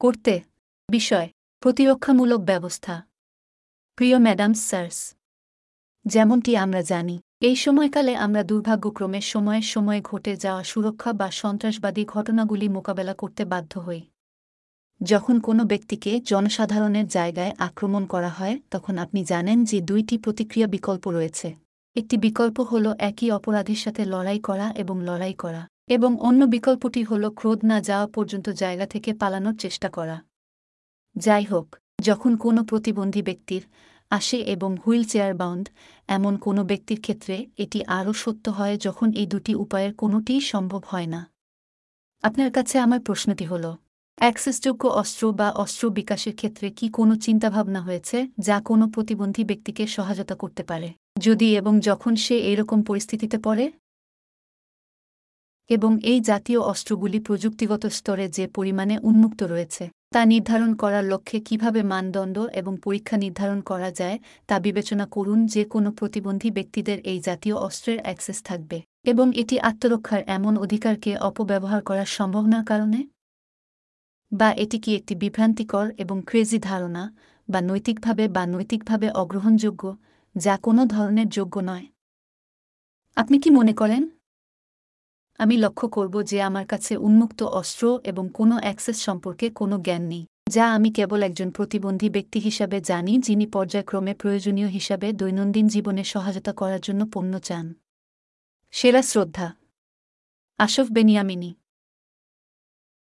করতে বিষয়, প্রতিরক্ষামূলক ব্যবস্থা। প্রিয় ম্যাডাম, স্যার্স, যেমনটি আমরা জানি, এই সময়কালে আমরা দুর্ভাগ্যক্রমে সময়ে সময়ে ঘটে যাওয়া সুরক্ষা বা সন্ত্রাসবাদী ঘটনাগুলি মোকাবেলা করতে বাধ্য হই। যখন কোনো ব্যক্তিকে জনসাধারণের জায়গায় আক্রমণ করা হয়, তখন আপনি জানেন যে দুইটি প্রতিক্রিয়া বিকল্প রয়েছে। একটি বিকল্প হল একই অপরাধীর সাথে লড়াই করা এবং লড়াই করা। এবং অন্য বিকল্পটি হল ক্রোধ না যাওয়া পর্যন্ত জায়গা থেকে পালানোর চেষ্টা করা। যাই হোক, যখন কোনো প্রতিবন্ধী ব্যক্তির আসে এবং হুইল চেয়ার বাউন্ড, এমন কোনো ব্যক্তির ক্ষেত্রে এটি আরও সত্য হয় যখন এই দুটি উপায়ের কোনোটিই সম্ভব হয় না। আপনার কাছে আমার প্রশ্নটি হল, অ্যাক্সেসযোগ্য অস্ত্র বা অস্ত্র বিকাশের ক্ষেত্রে কি কোনো চিন্তাভাবনা হয়েছে যা কোনো প্রতিবন্ধী ব্যক্তিকে সহায়তা করতে পারে? যদি এবং যখন সে এরকম পরিস্থিতিতে পড়ে এবং এই জাতীয় অস্ত্রগুলি প্রযুক্তিগত স্তরে যে পরিমাণে উন্মুক্ত রয়েছে, তা নির্ধারণ করার লক্ষ্যে কীভাবে মানদণ্ড এবং পরীক্ষা নির্ধারণ করা যায়, তা বিবেচনা করুন যে কোনো প্রতিবন্ধী ব্যক্তিদের এই জাতীয় অস্ত্রের অ্যাক্সেস থাকবে। এবং এটি আত্মরক্ষার এমন অধিকারকে অপব্যবহার করার সম্ভাবনার কারণে? বা এটি কি একটি বিভ্রান্তিকর এবং ক্রেজি ধারণা, বা নৈতিকভাবে বা নৈতিকভাবে অগ্রহণযোগ্য, যা কোনো ধরনের যোগ্য নয়? আপনি কি মনে করেন? আমি লক্ষ্য করব যে আমার কাছে উন্মুক্ত অস্ত্র এবং কোনো অ্যাক্সেস সম্পর্কে কোনো জ্ঞান নেই, যা আমি কেবল একজন প্রতিবন্ধী ব্যক্তি হিসাবে জানি যিনি পর্যায়ক্রমে প্রয়োজনীয় হিসাবে দৈনন্দিন জীবনে সহায়তা করার জন্য পণ্য চান। সেরা শ্রদ্ধা। আশফ বেনিয়ামিনী।